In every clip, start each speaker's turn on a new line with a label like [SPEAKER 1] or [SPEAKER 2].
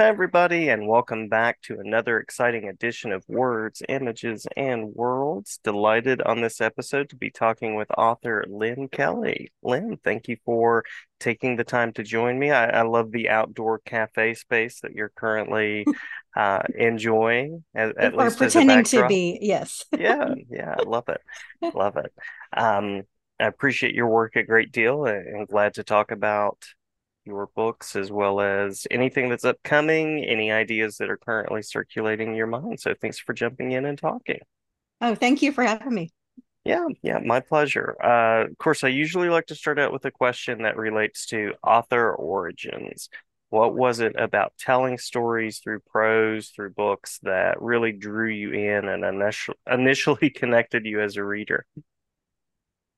[SPEAKER 1] Hi, everybody, and welcome back to another exciting edition of Words, Images, and Worlds. Delighted on this episode to be talking with author Lynne Kelly. Lynne, thank you for taking the time to join me. I, I love the outdoor cafe space that you're currently uh, enjoying, at, at
[SPEAKER 2] or
[SPEAKER 1] least
[SPEAKER 2] pretending to be. Yes.
[SPEAKER 1] yeah, yeah, I love it. Love it. Um, I appreciate your work a great deal and glad to talk about your books as well as anything that's upcoming, any ideas that are currently circulating in your mind. So thanks for jumping in and talking.
[SPEAKER 2] Oh, thank you for having me.
[SPEAKER 1] Yeah, yeah, my pleasure. Uh, of course, I usually like to start out with a question that relates to author origins. What was it about telling stories through prose, through books that really drew you in and initially initially connected you as a reader?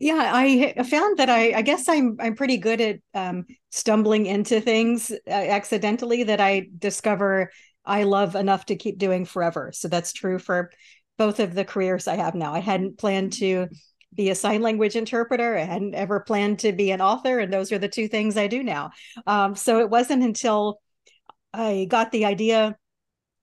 [SPEAKER 2] Yeah, I found that I, I guess I'm I'm pretty good at um, stumbling into things uh, accidentally that I discover I love enough to keep doing forever. So that's true for both of the careers I have now. I hadn't planned to be a sign language interpreter. I hadn't ever planned to be an author, and those are the two things I do now. Um, so it wasn't until I got the idea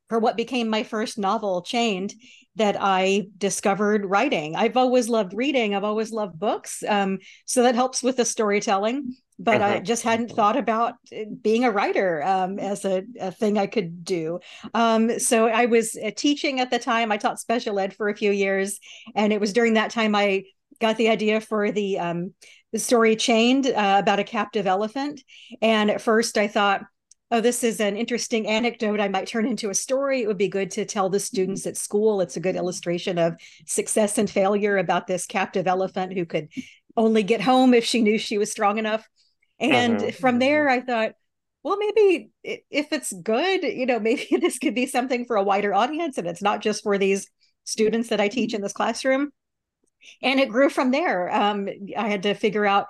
[SPEAKER 2] for what became my first novel, Chained, that I discovered writing. I've always loved reading. I've always loved books. Um, so that helps with the storytelling. But uh-huh. I just hadn't thought about uh, being a writer um, as a, a, thing I could do. Um, so I was uh, teaching at the time. I taught special ed for a few years, and it was during that time I got the idea for the um, the story Chained uh, about a captive elephant. And at first, I thought, oh, this is an interesting anecdote I might turn into a story. It would be good to tell the students at school. It's a good illustration of success and failure about this captive elephant who could only get home if she knew she was strong enough. And uh-huh. from there, I thought, well, maybe if it's good, you know, maybe this could be something for a wider audience and it's not just for these students that I teach in this classroom. And it grew from there. Um, I had to figure out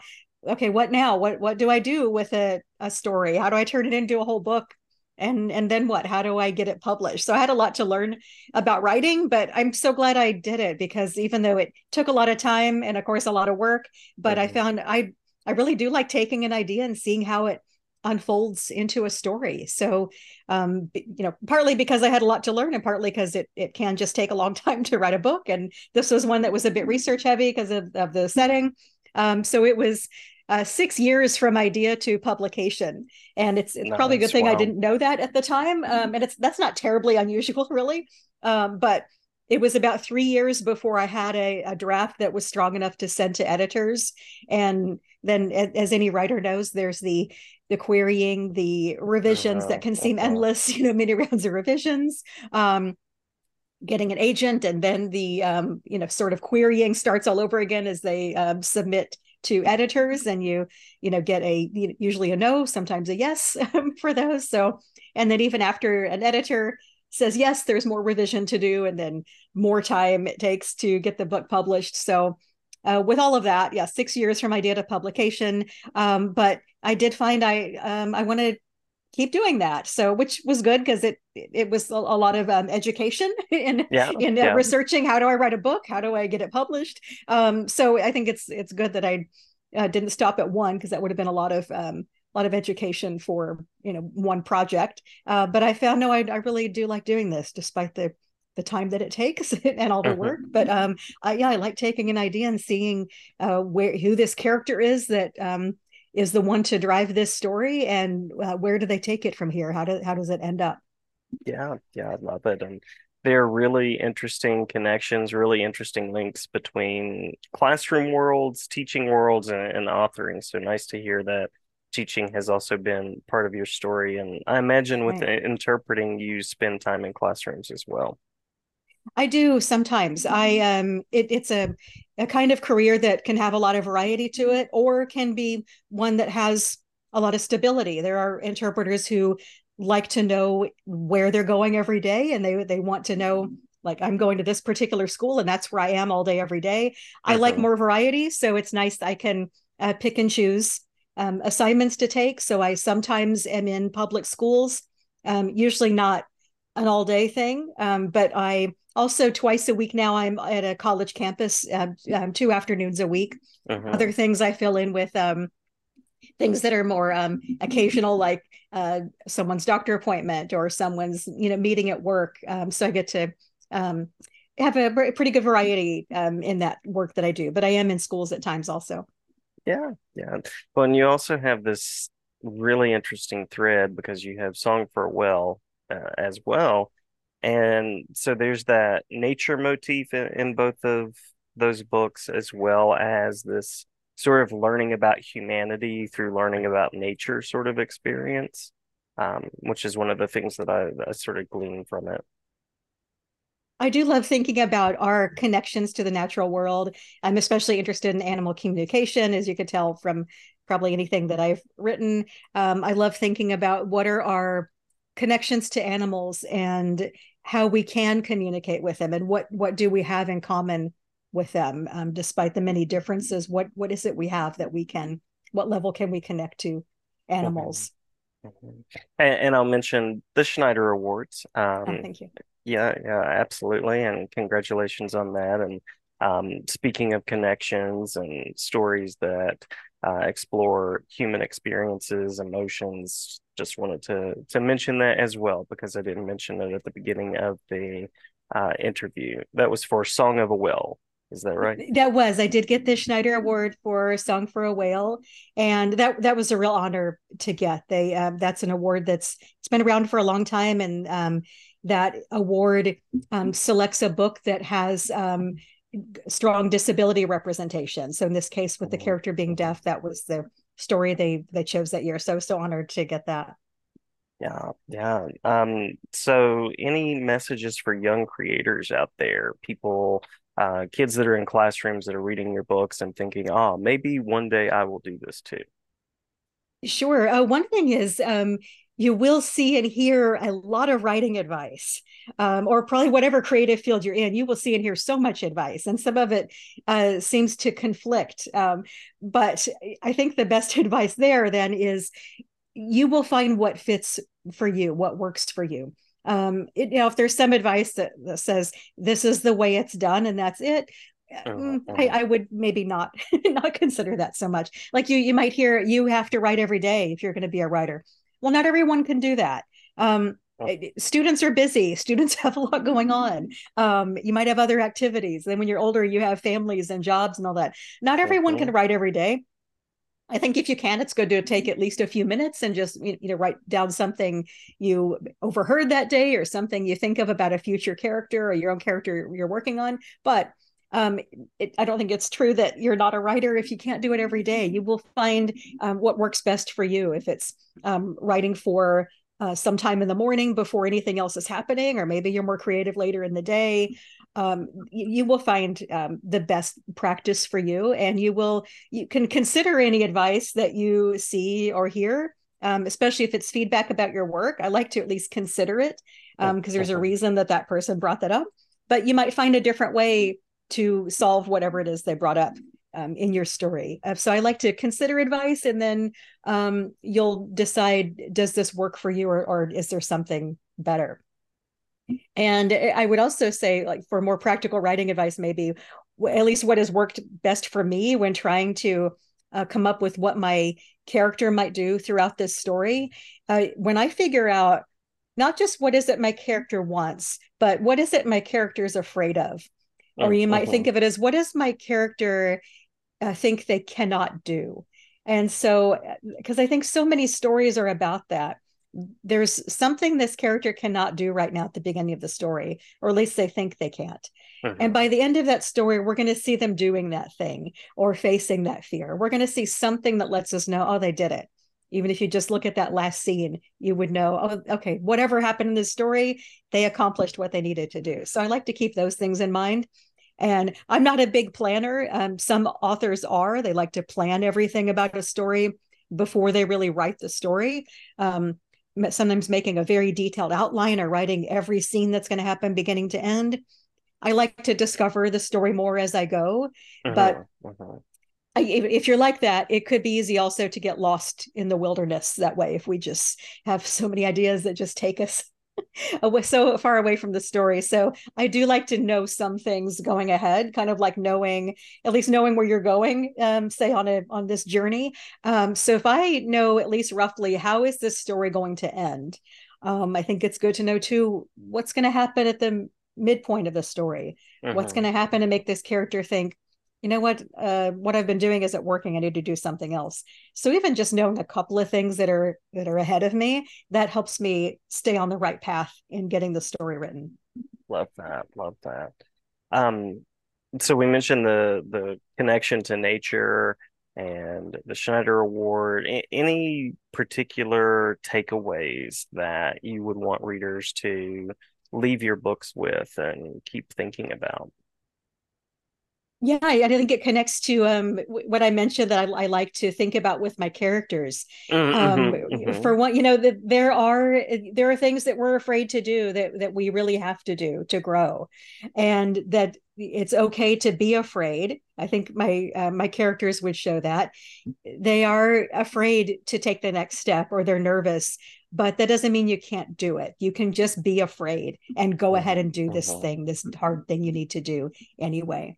[SPEAKER 2] okay what now? What what do i do with a, a story? How do i turn it into a whole book? And and then what? How do i get it published? So i had a lot to learn about writing but i'm so glad i did it because even though it took a lot of time and of course a lot of work but mm-hmm. i found i i really do like taking an idea and seeing how it unfolds into a story. So um you know partly because i had a lot to learn and partly because it it can just take a long time to write a book. And this was one that was a bit research heavy because of, of the setting um, so it was uh, six years from idea to publication, and it's, it's nice. probably a good thing wow. I didn't know that at the time. Um, and it's that's not terribly unusual, really. Um, but it was about three years before I had a, a, draft that was strong enough to send to editors. And then, as any writer knows, there's the the querying, the revisions uh-huh. that can seem uh-huh. endless. You know, many rounds of revisions. Um, getting an agent and then the um, you know sort of querying starts all over again as they um, submit to editors and you you know get a usually a no sometimes a yes for those. So and then even after an editor says yes there's more revision to do and then more time it takes to get the book published. So uh, with all of that yeah six years from idea to publication. Um, but i did find i um, i wanted keep doing that. So, which was good because it it was a, a lot of um, education in yeah, in uh, yeah. researching how do I write a book, how do I get it published. Um, so I think it's it's good that I uh, didn't stop at one because that would have been a lot of um, a lot of education for you know one project. Uh, but I found no, I, I really do like doing this despite the the time that it takes and all the mm-hmm. work. But um, I, yeah, I like taking an idea and seeing uh, where who this character is that um, is the one to drive this story and uh, where do they take it from here? How do how does it end up?
[SPEAKER 1] Yeah yeah i love it and there are really interesting connections really interesting links between classroom worlds teaching worlds and, and authoring so nice to hear that teaching has also been part of your story and i imagine with right. interpreting you spend time in classrooms as well
[SPEAKER 2] I do sometimes. I um it, it's a a kind of career that can have a lot of variety to it or can be one that has a lot of stability. There are interpreters who like to know where they're going every day and they they want to know like I'm going to this particular school and that's where I am all day every day. I like more variety, so it's nice I can uh, pick and choose um, assignments to take. So I sometimes am in public schools, um, usually not an all day thing, um, but I also twice a week now i'm at a college campus uh, um, two afternoons a week uh-huh. other things i fill in with um, things that are more um, occasional, like uh, someone's doctor appointment or someone's you know meeting at work. Um, so I get to um, have a pretty good variety um, in that work that I do. But I am in schools at times also.
[SPEAKER 1] Yeah, yeah. Well, and you also have this really interesting thread because you have Song for a Whale uh, as well. And so there's that nature motif in, in both of those books, as well as this sort of learning about humanity through learning about nature sort of experience, um, which is one of the things that I, I sort of glean from it.
[SPEAKER 2] I do love thinking about our connections to the natural world. I'm especially interested in animal communication, as you could tell from probably anything that I've written. Um, I love thinking about what are our connections to animals and how we can communicate with them and what what do we have in common with them um, despite the many differences what what is it we have that we can what level can we connect to animals
[SPEAKER 1] mm-hmm. and, and, i'll mention the schneider awards um,
[SPEAKER 2] oh, thank you
[SPEAKER 1] yeah yeah absolutely and congratulations on that and um, speaking of connections and stories that uh, explore human experiences emotions just wanted to to mention that as well because i didn't mention it at the beginning of the uh, interview that was for song of a whale is that right?
[SPEAKER 2] That was. I did get the Schneider Award for Song for a Whale, and that that was a real honor to get. They um, that's an award that's it's been around for a long time, and um, that award um, selects a book that has um, strong disability representation. So in this case, with the mm-hmm. character being deaf, that was the story they they chose that year. So so honored to get that.
[SPEAKER 1] Yeah, yeah. Um, so any messages for young creators out there, people uh, kids that are in classrooms that are reading your books and thinking, oh, maybe one day I will do this too?
[SPEAKER 2] Sure. Uh, one thing is um, you will see and hear a lot of writing advice, um, or probably whatever creative field you're in, you will see and hear so much advice, and some of it uh, seems to conflict. Um, but I think the best advice there then is you will find what fits for you, what works for you. Um it, you know if there's some advice that, that says this is the way it's done and that's it uh, I, I, would maybe not not consider that so much. Like you you might hear you have to write every day if you're going to be a writer well not everyone can do that. Um, students are busy. Students have a lot going on. Um, you might have other activities. Then when you're older you have families and jobs and all that. Not everyone can write every day. I think if you can, it's good to take at least a few minutes and just you know write down something you overheard that day or something you think of about a future character or your own character you're working on. But um, it, I don't think it's true that you're not a writer if you can't do it every day. You will find um, what works best for you. If it's um, writing for uh, sometime in the morning before anything else is happening, or maybe you're more creative later in the day, um, you, you, will find um, the best practice for you and you will you can consider any advice that you see or hear um, especially if it's feedback about your work i like to at least consider it because um, there's a reason that that person brought that up but you might find a different way to solve whatever it is they brought up um, in your story. Uh, so I like to consider advice, and then um, you'll decide: does this work for you, or, or is there something better? And I would also say, like, for more practical writing advice, maybe at least what has worked best for me when trying to uh, come up with what my character might do throughout this story. Uh, when I figure out not just what is it my character wants, but what is it my character is afraid of? Or you might think mm-hmm. of it as what does my character uh, think they cannot do? And so, because uh, I think so many stories are about that there's something this character cannot do right now at the beginning of the story, or at least they think they can't. Mm-hmm. And by the end of that story, we're going to see them doing that thing or facing that fear. We're going to see something that lets us know, oh, they did it. Even if you just look at that last scene, you would know, oh, okay, whatever happened in this story, they accomplished what they needed to do. So I like to keep those things in mind. And I'm not a big planner. Um, some authors are. They like to plan everything about a story before they really write the story. Um, sometimes making a very detailed outline or writing every scene that's going to happen beginning to end. I like to discover the story more as I go, uh-huh, but uh-huh. I, if you're like that, it could be easy also to get lost in the wilderness that way if we just have so many ideas that just take us so far away from the story. So I do like to know some things going ahead, kind of like knowing at least knowing where you're going, um, say on a on this journey. Um, so if I know at least roughly how is this story going to end, um, I think it's good to know too what's going to happen at the midpoint of the story. Mm-hmm. What's going to happen to make this character think, you know what uh, what i've been doing isn't working i need to do something else. So even just knowing a couple of things that are that are ahead of me that helps me stay on the right path in getting the story written.
[SPEAKER 1] Love that love that. Um so we mentioned the the connection to nature and the schneider award. Any particular takeaways that you would want readers to leave your books with and keep thinking about
[SPEAKER 2] yeah, I, I think it connects to um, what I mentioned that I, I, like to think about with my characters. Mm-hmm, um, mm-hmm. For one, you know, that there are there are things that we're afraid to do that that we really have to do to grow, and that it's okay to be afraid. I think my uh, my characters would show that they are afraid to take the next step or they're nervous, but that doesn't mean you can't do it. You can just be afraid and go ahead and do this mm-hmm. thing, this hard thing you need to do anyway.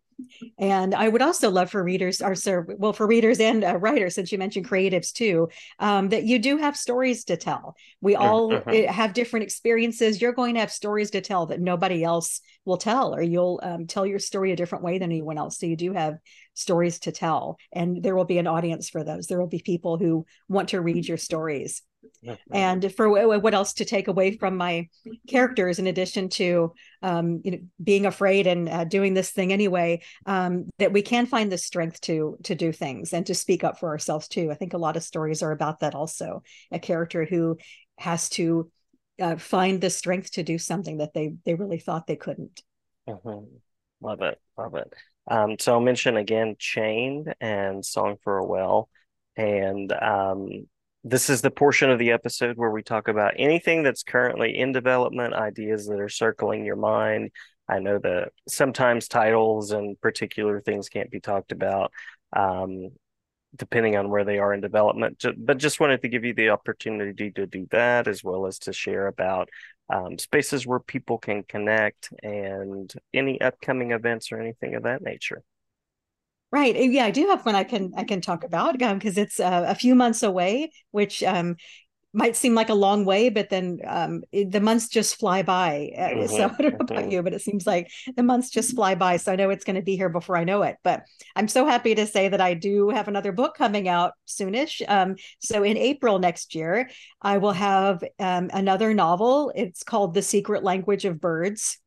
[SPEAKER 2] And I would also love for readers, or sir, well, for readers and uh, writers, since you mentioned creatives too, um, that you do have stories to tell. We all uh-huh. have different experiences. You're going to have stories to tell that nobody else will tell, or you'll um, tell your story a different way than anyone else. So you do have stories to tell, and there will be an audience for those. There will be people who want to read your stories. And for what else to take away from my characters in addition to um, you know being afraid and uh, doing this thing anyway um, that we can find the strength to to do things and to speak up for ourselves too. I think a lot of stories are about that also. A character who has to uh, find the strength to do something that they they really thought they couldn't.
[SPEAKER 1] Mm-hmm. love it. Love it um, so i'll mention again chained and song for a whale and um, this is the portion of the episode where we talk about anything that's currently in development, ideas that are circling your mind. I know that sometimes titles and particular things can't be talked about, um, depending on where they are in development. But just wanted to give you the opportunity to do that, as well as to share about um, spaces where people can connect and any upcoming events or anything of that nature.
[SPEAKER 2] Right. Yeah, I do have one I can I can talk about because um, it's uh, a few months away, which um, might seem like a long way, but then um, it, the months just fly by. Mm-hmm. So I don't know about you, but it seems like the months just fly by. So I know it's going to be here before I know it. But I'm so happy to say that I do have another book coming out soonish. Um, so in April next year, I will have um, another novel. It's called The Secret Language of Birds.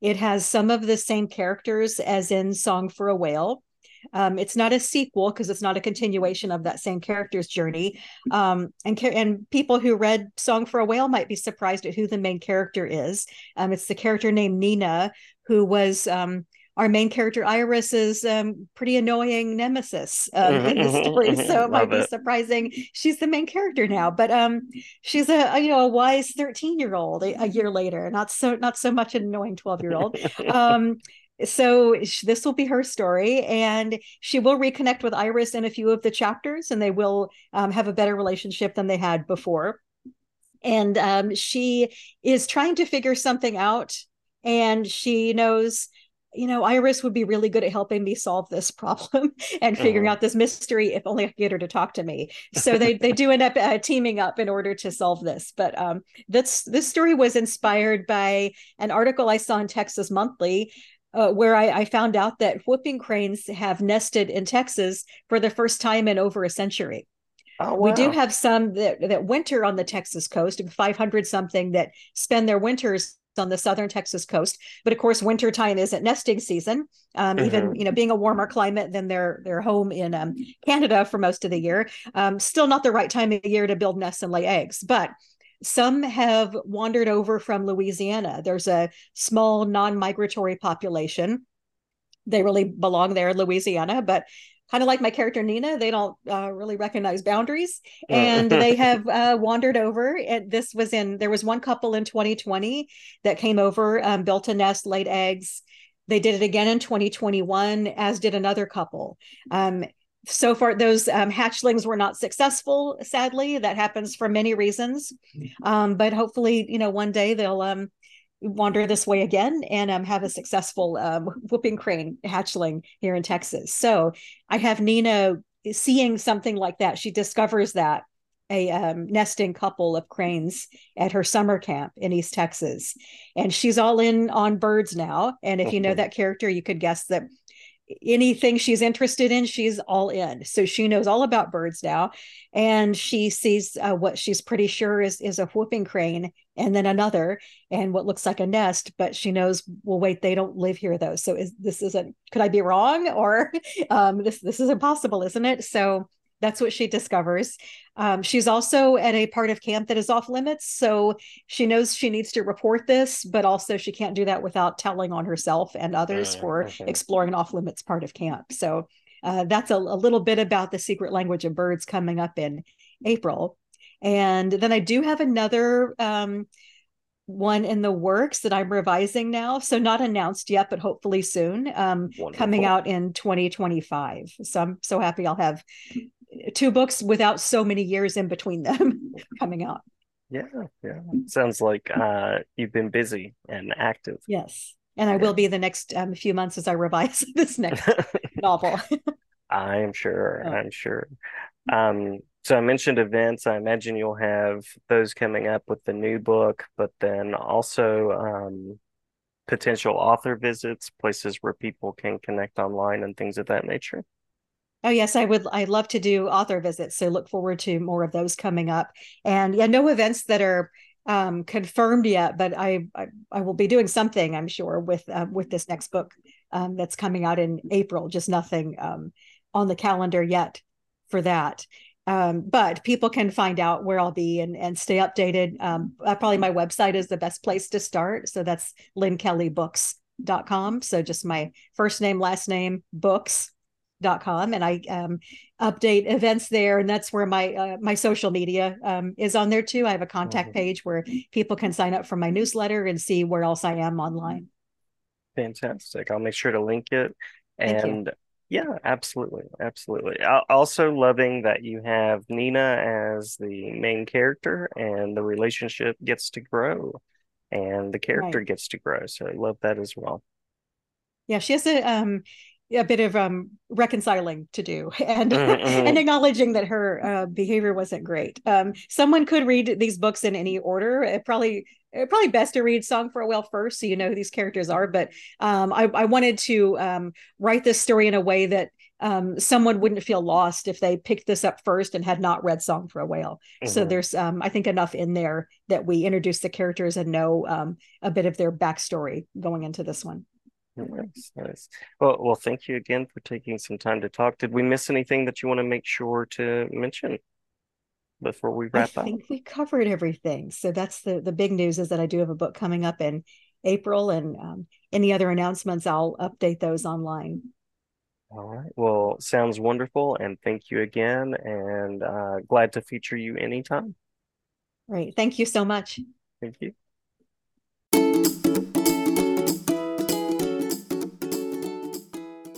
[SPEAKER 2] It has some of the same characters as in Song for a Whale um, it's not a sequel because it's not a continuation of that same character's journey. Um, and and people who read Song for a Whale might be surprised at who the main character is. Um, it's the character named Nina, who was um, our main character Iris's um, pretty annoying nemesis um, in the mm-hmm, story. Mm-hmm, so it might be surprising she's the main character now, but um, she's a, a, you know a wise thirteen year old a, a, year later, not so not so much an annoying twelve year old. So this will be her story and she will reconnect with iris in a few of the chapters and they will um, have a better relationship than they had before and um, she is trying to figure something out and she knows you know iris would be really good at helping me solve this problem and figuring uh-huh. out this mystery if only i could get her to talk to me so they they do end up uh, teaming up in order to solve this but um, this this story was inspired by an article i saw in texas monthly uh, where I, I, found out that whooping cranes have nested in Texas for the first time in over a century. Oh, wow. We do have some that, that winter on the Texas coast, 500 something that spend their winters on the southern Texas coast. But of course, winter time isn't nesting season. Um, mm-hmm. Even you know, being a warmer climate than their their home in um, Canada for most of the year, um, still not the right time of year to build nests and lay eggs. But some have wandered over from Louisiana. There's a small non migratory population. They really belong there in Louisiana, but kind of like my character Nina, they don't uh, really recognize boundaries, and they have uh, wandered over. And this was in there was one couple in 2020 that came over, um, built a nest, laid eggs. They did it again in 2021, as did another couple. Um, so far those um, hatchlings were not successful sadly. That happens for many reasons. Um, but hopefully you know one day they'll um, wander this way again and um, have a successful um, whooping crane hatchling here in texas. So i have nina seeing something like that. She discovers that a um, nesting couple of cranes at her summer camp in East Texas. And she's all in on birds now. And if you know that character, you could guess that anything she's interested in, she's all in. So she knows all about birds now, and she sees uh, what she's pretty sure is is a whooping crane, and then another, and what looks like a nest. But she knows, well, wait, they don't live here though. So is this isn't? Could I be wrong, or um, this this is impossible, isn't it? So that's what she discovers. Um, she's also at a part of camp that is off limits. So she knows she needs to report this, but also she can't do that without telling on herself and others uh, for okay. exploring an off limits part of camp. So uh, that's a, a, little bit about the secret language of birds coming up in April. And then I do have another um, one in the works that I'm revising now. So not announced yet, but hopefully soon, um, coming out in 2025. So I'm so happy I'll have two books without so many years in between them coming out.
[SPEAKER 1] Yeah, yeah. Sounds like uh, you've been busy and active.
[SPEAKER 2] Yes, and I yeah. will be the next um, few months as I revise this next novel.
[SPEAKER 1] I'm sure. Oh. I'm sure. Um, so I mentioned events. I imagine you'll have those coming up with the new book, but then also um, potential author visits, places where people can connect online and things of that nature.
[SPEAKER 2] Oh yes, I would. I love to do author visits, so look forward to more of those coming up. And yeah, no events that are um, confirmed yet, but I, I, I will be doing something. I'm sure with uh, with this next book um, that's coming out in April. Just nothing um, on the calendar yet for that. Um, but people can find out where I'll be and and stay updated. Um, uh, probably my website is the best place to start. So that's lynnekellybooks.com. So just my first name, last name, books dot com and I um, update events there and that's where my uh, my social media um, is on there too. I have a contact mm-hmm. page where people can sign up for my newsletter and see where else I am online.
[SPEAKER 1] Fantastic. I'll make sure to link it and yeah, absolutely. Absolutely. Also loving that you have Nina as the main character and the relationship gets to grow and the character right. gets to grow. So I love that as well.
[SPEAKER 2] Yeah, she has a um a bit of um reconciling to do and mm-hmm. and acknowledging that her uh, behavior wasn't great um someone could read these books in any order it probably it probably best to read song for a whale first so you know who these characters are but um i, I wanted to um write this story in a way that um, someone wouldn't feel lost if they picked this up first and had not read Song for a Whale. Mm-hmm. So there's, um, I think, enough in there that we introduce the characters and know um, a bit of their backstory going into this one.
[SPEAKER 1] Nice, nice. Well, well, thank you again for taking some time to talk. Did we miss anything that you want to make sure to mention before we wrap
[SPEAKER 2] I
[SPEAKER 1] up?
[SPEAKER 2] I think we covered everything. So that's the the big news is that I do have a book coming up in April, and um, any other announcements, I'll update those online.
[SPEAKER 1] All right. Well, sounds wonderful, and thank you again, and uh, glad to feature you anytime.
[SPEAKER 2] Great. Thank you so much.
[SPEAKER 1] Thank you.